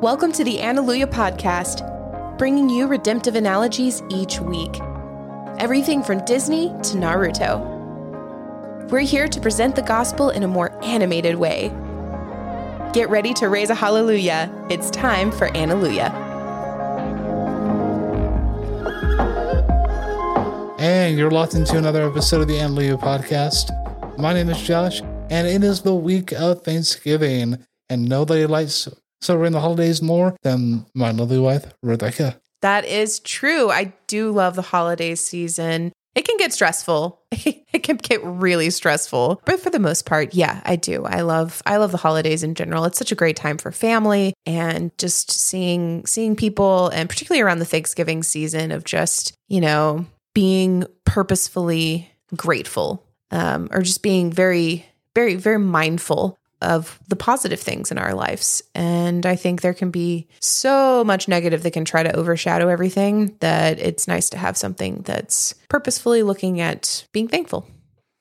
Welcome to the Analuia podcast, bringing you redemptive analogies each week. Everything from Disney to Naruto. We're here to present the gospel in a more animated way. Get ready to raise a hallelujah. It's time for Analuia. And you're locked into another episode of the Analuia podcast. My name is Josh, and it is the week of Thanksgiving. And nobody likes celebrating the holidays more than my lovely wife, Rebecca. That is true. I do love the holiday season. It can get stressful. it can get really stressful. But for the most part, yeah, I do. I love I love the holidays in general. It's such a great time for family and just seeing seeing people and particularly around the Thanksgiving season of just, you know, being purposefully grateful um, or just being very very very mindful of the positive things in our lives. And I think there can be so much negative that can try to overshadow everything that it's nice to have something that's purposefully looking at being thankful.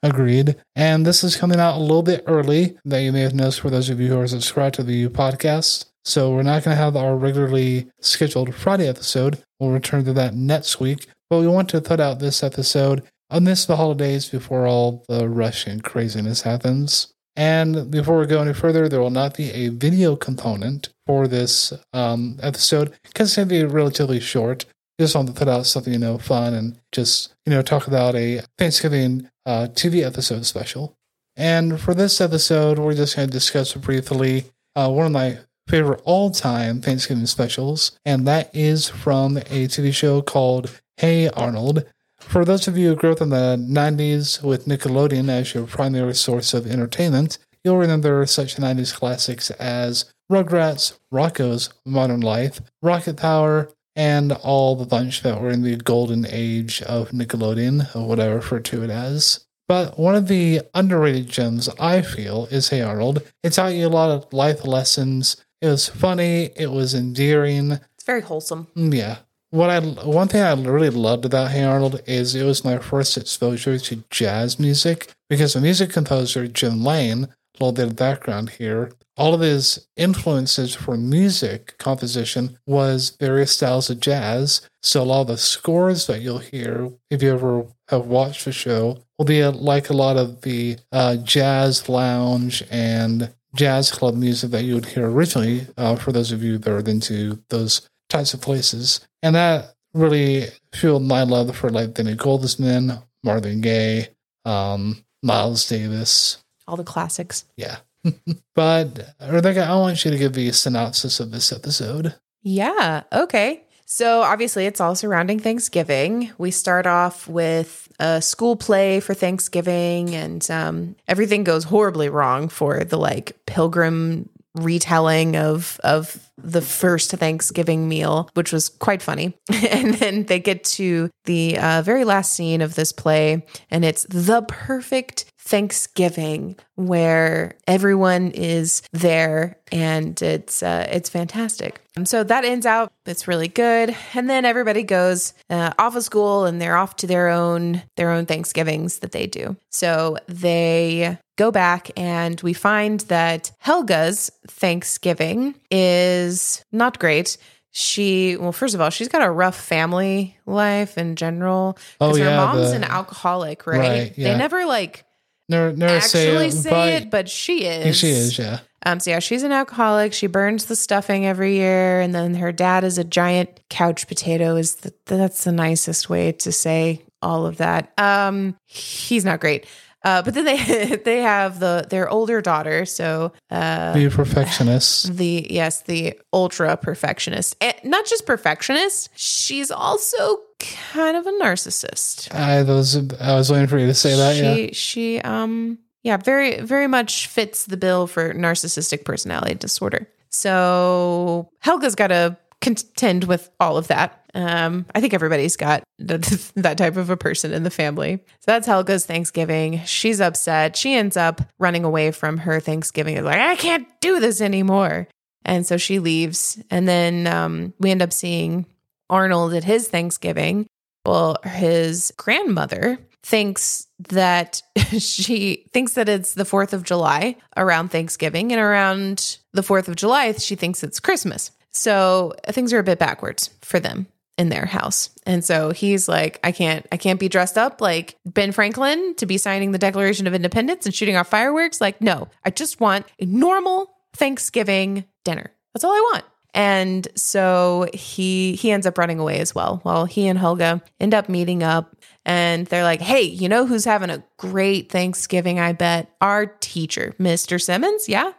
Agreed. And this is coming out a little bit early that you may have noticed for those of you who are subscribed to the podcast. So we're not going to have our regularly scheduled Friday episode. We'll return to that next week. But we want to put out this episode amidst the holidays before all the rush and craziness happens. And before we go any further, there will not be a video component for this um, episode because it's going to be relatively short. Just want to put out something, you know, fun and just, you know, talk about a Thanksgiving uh, TV episode special. And for this episode, we're just going to discuss briefly uh, one of my favorite all time Thanksgiving specials, and that is from a TV show called Hey Arnold. For those of you who grew up in the 90s with Nickelodeon as your primary source of entertainment, you'll remember such 90s classics as Rugrats, Rocko's Modern Life, Rocket Power, and all the bunch that were in the golden age of Nickelodeon, or whatever I refer to it as. But one of the underrated gems I feel is Hey Arnold. It taught you a lot of life lessons. It was funny, it was endearing. It's very wholesome. Mm, yeah what I one thing I really loved about Hey Arnold is it was my first exposure to jazz music because the music composer Jim Lang, a little bit of background here, all of his influences for music composition was various styles of jazz. So a lot of the scores that you'll hear, if you ever have watched the show, will be like a lot of the uh, jazz lounge and jazz club music that you would hear originally. Uh, for those of you that are into those types of places. And that really fueled my love for like Benny Goldsman, Marvin Gaye, um, Miles Davis. All the classics. Yeah. but Rebecca, I want you to give the synopsis of this episode. Yeah. Okay. So obviously it's all surrounding Thanksgiving. We start off with a school play for Thanksgiving and um, everything goes horribly wrong for the like pilgrim retelling of of the first Thanksgiving meal, which was quite funny. and then they get to the uh, very last scene of this play, and it's the perfect Thanksgiving where everyone is there and it's uh, it's fantastic. And so that ends out. It's really good. And then everybody goes uh, off of school and they're off to their own their own Thanksgivings that they do. So they go back and we find that Helga's Thanksgiving is not great. She well first of all she's got a rough family life in general. Because Oh, her yeah, mom's the- an alcoholic right, Right, yeah. they never like Never, never actually say, say, but it but she is. she is, yeah. um so yeah she's an alcoholic. She burns the stuffing every year and then her dad is a giant couch potato is the, that's the nicest way to say all of that. Um he's not great uh, but then they they have the their older daughter, so uh, a perfectionist. the yes the ultra perfectionist and not just perfectionist she's also kind of a narcissist I was I was waiting for you to say that. she yeah. she um yeah very very much fits the bill for narcissistic personality disorder so helga's got to contend with all of that. Um i think everybody's got that, type of a person in the family. So that's helga's thanksgiving. She's upset. She ends up running away from her thanksgiving. It's like i can't do this anymore. And so she leaves. And then um we end up seeing arnold at his thanksgiving. Well his grandmother thinks that she thinks that it's the 4th of July around Thanksgiving. And around the 4th of July she thinks it's Christmas. So uh, things are a bit backwards for them in their house. And so he's like, I can't, I can't be dressed up like Ben Franklin to be signing the Declaration of Independence and shooting off fireworks. Like, no, I just want a normal Thanksgiving dinner. That's all I want. And so he he ends up running away as well. Well, he and Helga end up meeting up and they're like, "Hey, you know who's having a great Thanksgiving, I bet? Our teacher, Mr. Simmons, yeah?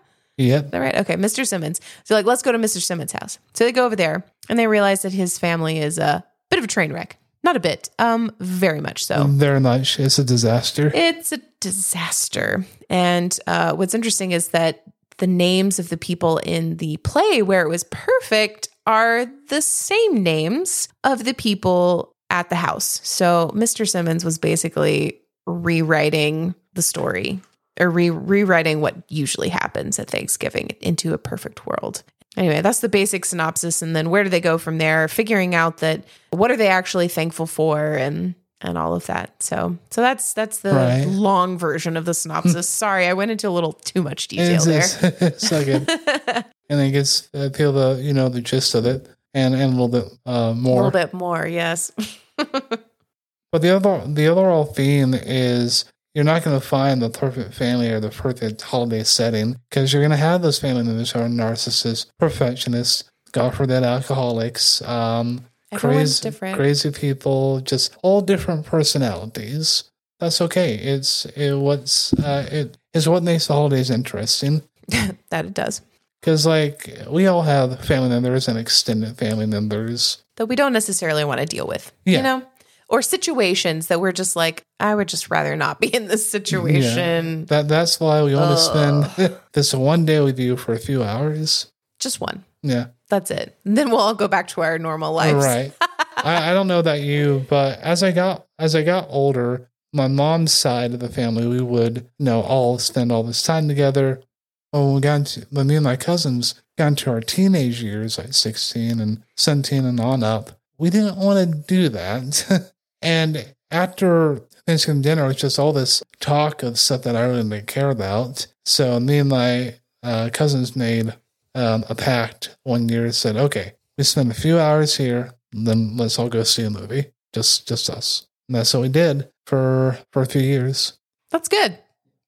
Is that right? Okay, Mr. Simmons. So like, let's go to Mr. Simmons' house. So they go over there and they realize that his family is a bit of a train wreck. Not a bit, um, very much so. Very much. It's a disaster. It's a disaster. And uh, what's interesting is that the names of the people in the play where it was perfect are the same names of the people at the house. So Mr. Simmons was basically rewriting the story or re- rewriting what usually happens at Thanksgiving into a perfect world. Anyway, that's the basic synopsis and then where do they go from there? Figuring out that what are they actually thankful for and and all of that. So so that's that's the Right. long version of the synopsis. Sorry, I went into a little too much detail It's, there. it's, so good. and it gets I feel the you know the gist of it and and a little bit uh, more. A little bit more, yes. But the other the overall theme is you're not going to find the perfect family or the perfect holiday setting because you're going to have those family members who are narcissists, perfectionists, God forbid, alcoholics, um, Everyone's crazy, different. crazy people, just all different personalities. That's okay. It's it, what's uh, it is what makes the holidays interesting. that it does. Because like we all have family members and extended family members. That we don't necessarily want to deal with. Yeah. You know? Or situations that we're just like, I would just rather not be in this situation. That that's why we want to spend this one day with you for a few hours. Just one. Yeah, That's it. And then we'll all go back to our normal lives. right. I, I don't know that you, but as I got as I got older, my mom's side of the family, we would you know all spend all this time together. When we got into, when me and my cousins got into our teenage years, like sixteen and seventeen and on up, we didn't want to do that. and after Thanksgiving dinner, it was just all this talk of stuff that I really didn't care about. So me and my uh, cousins made um, a pact one year. Said, okay, we spend a few hours here, then let's all go see a movie. Just just us. And that's what we did for for a few years. That's good.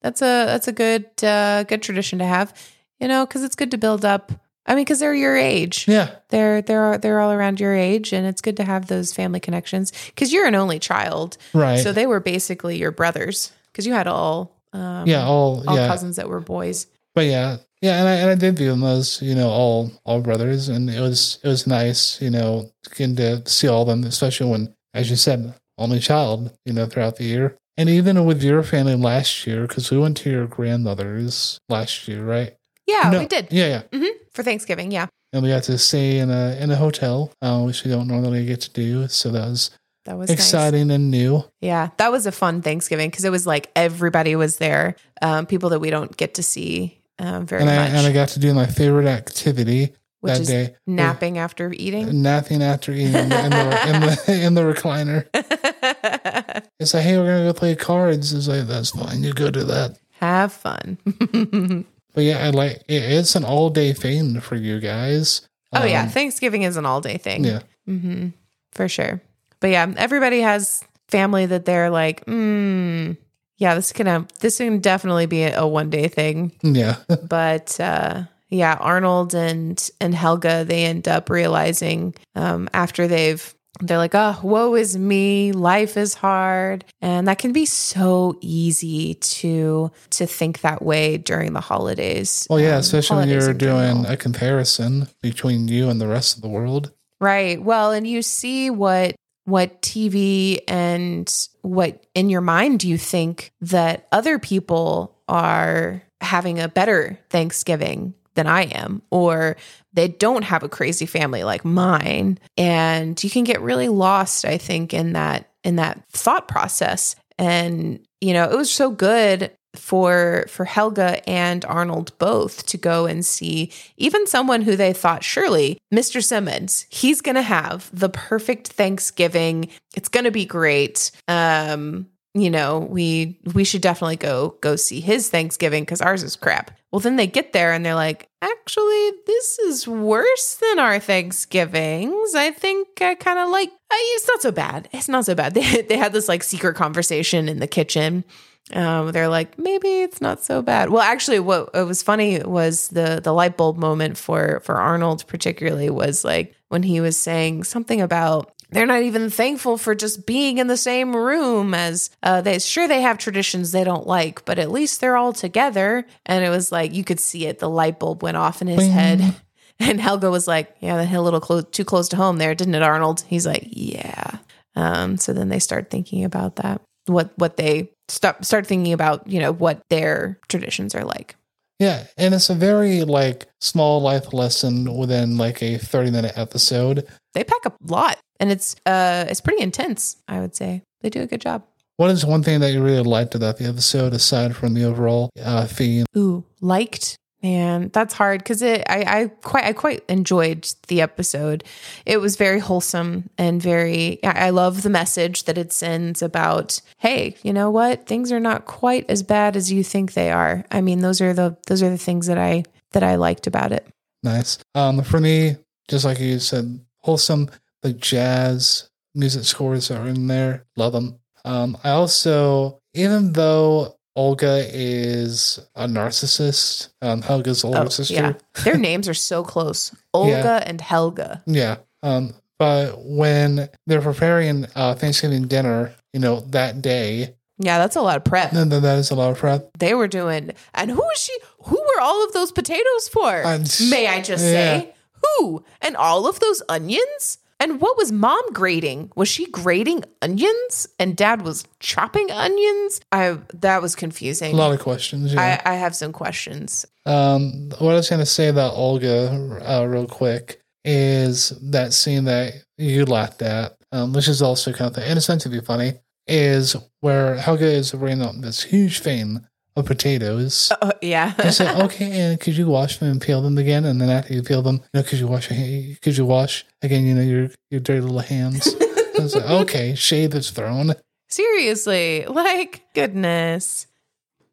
That's a that's a good uh good tradition to have. You know, because it's good to build up. I mean, because they're your age. Yeah, They're they're they're all around your age, and it's good to have those family connections. Because you're an only child, right. so they were basically your brothers. Because you had all um, yeah, all, all yeah, cousins that were boys. but yeah, yeah, and I and I did view them as you know all all brothers, and it was it was nice, you know, getting to see all of them, especially when, as you said, only child, you know, throughout the year, and even with your family last year, because we went to your grandmother's last year, right? Yeah, No, we did Yeah, yeah. For Thanksgiving. Yeah, and we got to stay in a in a hotel, uh, which we don't normally get to do. So that was that was nice. exciting and new. Yeah, that was a fun Thanksgiving because it was like everybody was there. Um, people that we don't get to see um, very And I much, and I got to do my favorite activity which that day. napping after eating. Napping after eating in the, in the, in the, in the recliner. It's like, hey, we're gonna go play cards. It's like that's fine. You go do that. Have fun. But yeah, I like it, it's an all day thing for you guys. oh yeah, Um, Thanksgiving is an all day thing. yeah. hmm for sure. But yeah, everybody has family that they're like, mm, yeah, this can this can definitely be a, a one day thing. Yeah. but uh, yeah, Arnold and and Helga they end up realizing um, after they've they're like, oh, woe is me, life is hard, and that can be so easy to to think that way during the holidays. Well, yeah, um, especially when you're doing a comparison between you and the rest of the world. Right. Well, and you see what what TV and what in your mind you think that other people are having a better Thanksgiving than I am or they don't have a crazy family like mine. And you can get really lost I think in that in that thought process. And you know it was so good for for Helga and Arnold both to go and see even someone who they thought surely Mr. Simmons he's going to have the perfect Thanksgiving. It's going to be great. Um you know, we we should definitely go go see his Thanksgiving because ours is crap. Well, then they get there and they're like, actually, this is worse than our Thanksgivings. I think I kind of like. I, It's not so bad. It's not so bad. They they had this like secret conversation in the kitchen. Um, they're like, maybe it's not so bad. Well, actually, what was funny was the the light bulb moment for for Arnold, particularly, was like when he was saying something about they're not even thankful for just being in the same room as uh, they sure they have traditions they don't like but at least they're all together. And it was like you could see it. The light bulb went off in his Bing. head. And helga was like yeah that hit a little close too close to home there didn't it arnold? He's like yeah. Um, so then they start thinking about that. What what they start start thinking about you know what their traditions are like Yeah, and it's a very like small life lesson within like a 30 minute episode. they pack a lot and it's uh it's pretty intense i would say they do a good job What is one thing that you really liked about the episode aside from the overall uh, theme? Ooh, liked. Man, that's hard because it. I, I quite, I quite enjoyed the episode. It was very wholesome and very. I love the message that it sends about. Hey, you know what? Things are not quite as bad as you think they are. I mean, those are the those are the things that I that I liked about it. Nice. Um, for me, just like you said, wholesome. The jazz music scores are in there. Love them. Um, I also, even though Olga is a narcissist, um, Helga's older Oh, sister. yeah, their names are so close. Olga and Helga. Yeah. Um, but when they're preparing uh, Thanksgiving dinner, you know, that day, Yeah, that's a lot of prep. then that is a lot of prep. They were doing, and who was she? Who were all of those potatoes for? Um, May I just yeah. say who? And all of those onions? And what was mom grating? Was she grating onions and dad was chopping onions? I that was confusing. A lot of questions. Yeah. I, I have some questions. Um, what I was going to say about Olga, uh, real quick, is that scene that you laughed at, um, which is also kind of, and it's meant to be funny, is where Helga is bringing up this huge thing of potatoes. Uh, yeah. I said, okay, and could you wash them and peel them again? And then after you peel them, you know, could you wash? your- Could you wash again? You know, your your dirty little hands. I was like, okay, shade is thrown. Seriously, like goodness.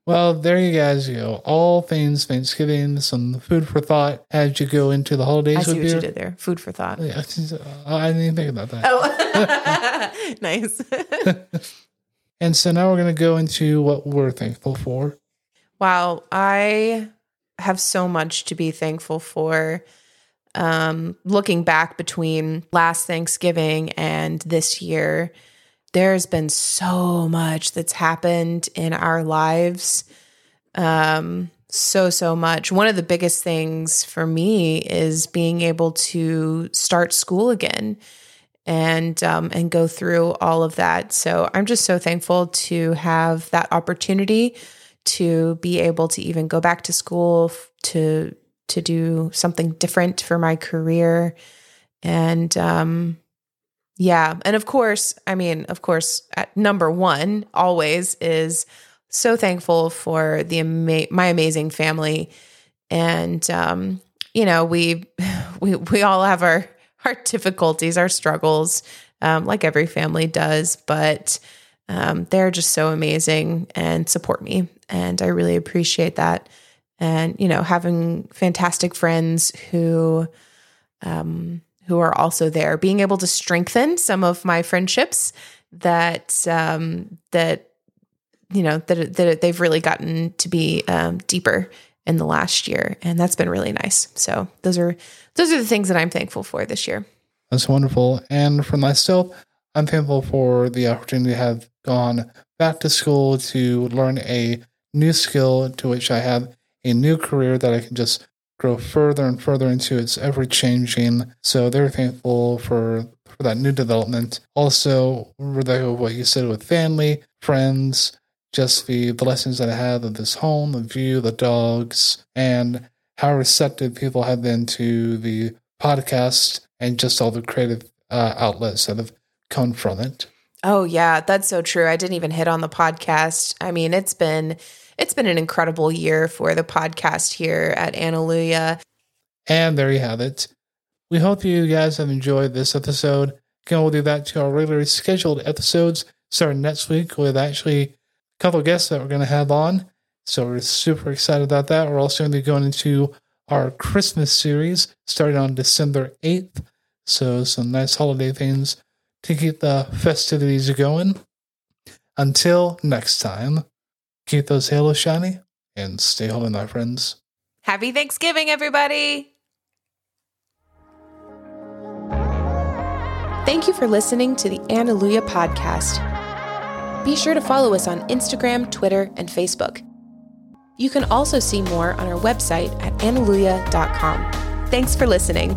Well, there you guys go. All things Thanksgiving, some food for thought as you go into the holidays I see with what you did there. Food for thought. Yeah, I didn't even think about that. Oh, nice. And so now we're going to go into what we're thankful for. Wow, I have so much to be thankful for. Um, looking back between last Thanksgiving and this year, there's been so much that's happened in our lives. Um, so, so much. One of the biggest things for me is being able to start school again and um, and go through all of that. So I'm just so thankful to have that opportunity to be able to even go back to school to to do something different for my career and um yeah and of course i mean of course number 1 always is so thankful for the ama- my amazing family and um you know we we we all have our our difficulties our struggles um like every family does but um, they're just so amazing and support me. And i really appreciate that. And you know having fantastic friends who um, who are also there being able to strengthen some of my friendships that um, that you know that that they've really gotten to be um, deeper in the last year and that's been really nice so those are those are the things that i'm thankful for this year That's wonderful. And for myself, I'm thankful for the opportunity to have gone back to school to learn a new skill to which I have a new career that I can just grow further and further into. It's ever changing. So they're thankful for for that new development. Also, Rebecca, what you said with family, friends, just the, the lessons that I had of this home, the view, the dogs, and how receptive people have been to the podcast and just all the creative uh, outlets that have come from it. Oh yeah, that's so true. I didn't even hit on the podcast. I mean, it's been it's been an incredible year for the podcast here at Analuia. And there you have it. We hope you guys have enjoyed this episode. Again, we'll do that to our regularly scheduled episodes starting next week with actually couple of guests that we're going to have on. So we're super excited about that. We're also going to be going into our Christmas series starting on December 8th. So some nice holiday things to keep the festivities going. Until next time, keep those halos shiny and stay holy, my friends. Happy Thanksgiving, everybody! Thank you for listening to the Alleluia podcast. Be sure to follow us on Instagram, Twitter, and Facebook. You can also see more on our website at alleluia.com. Thanks for listening.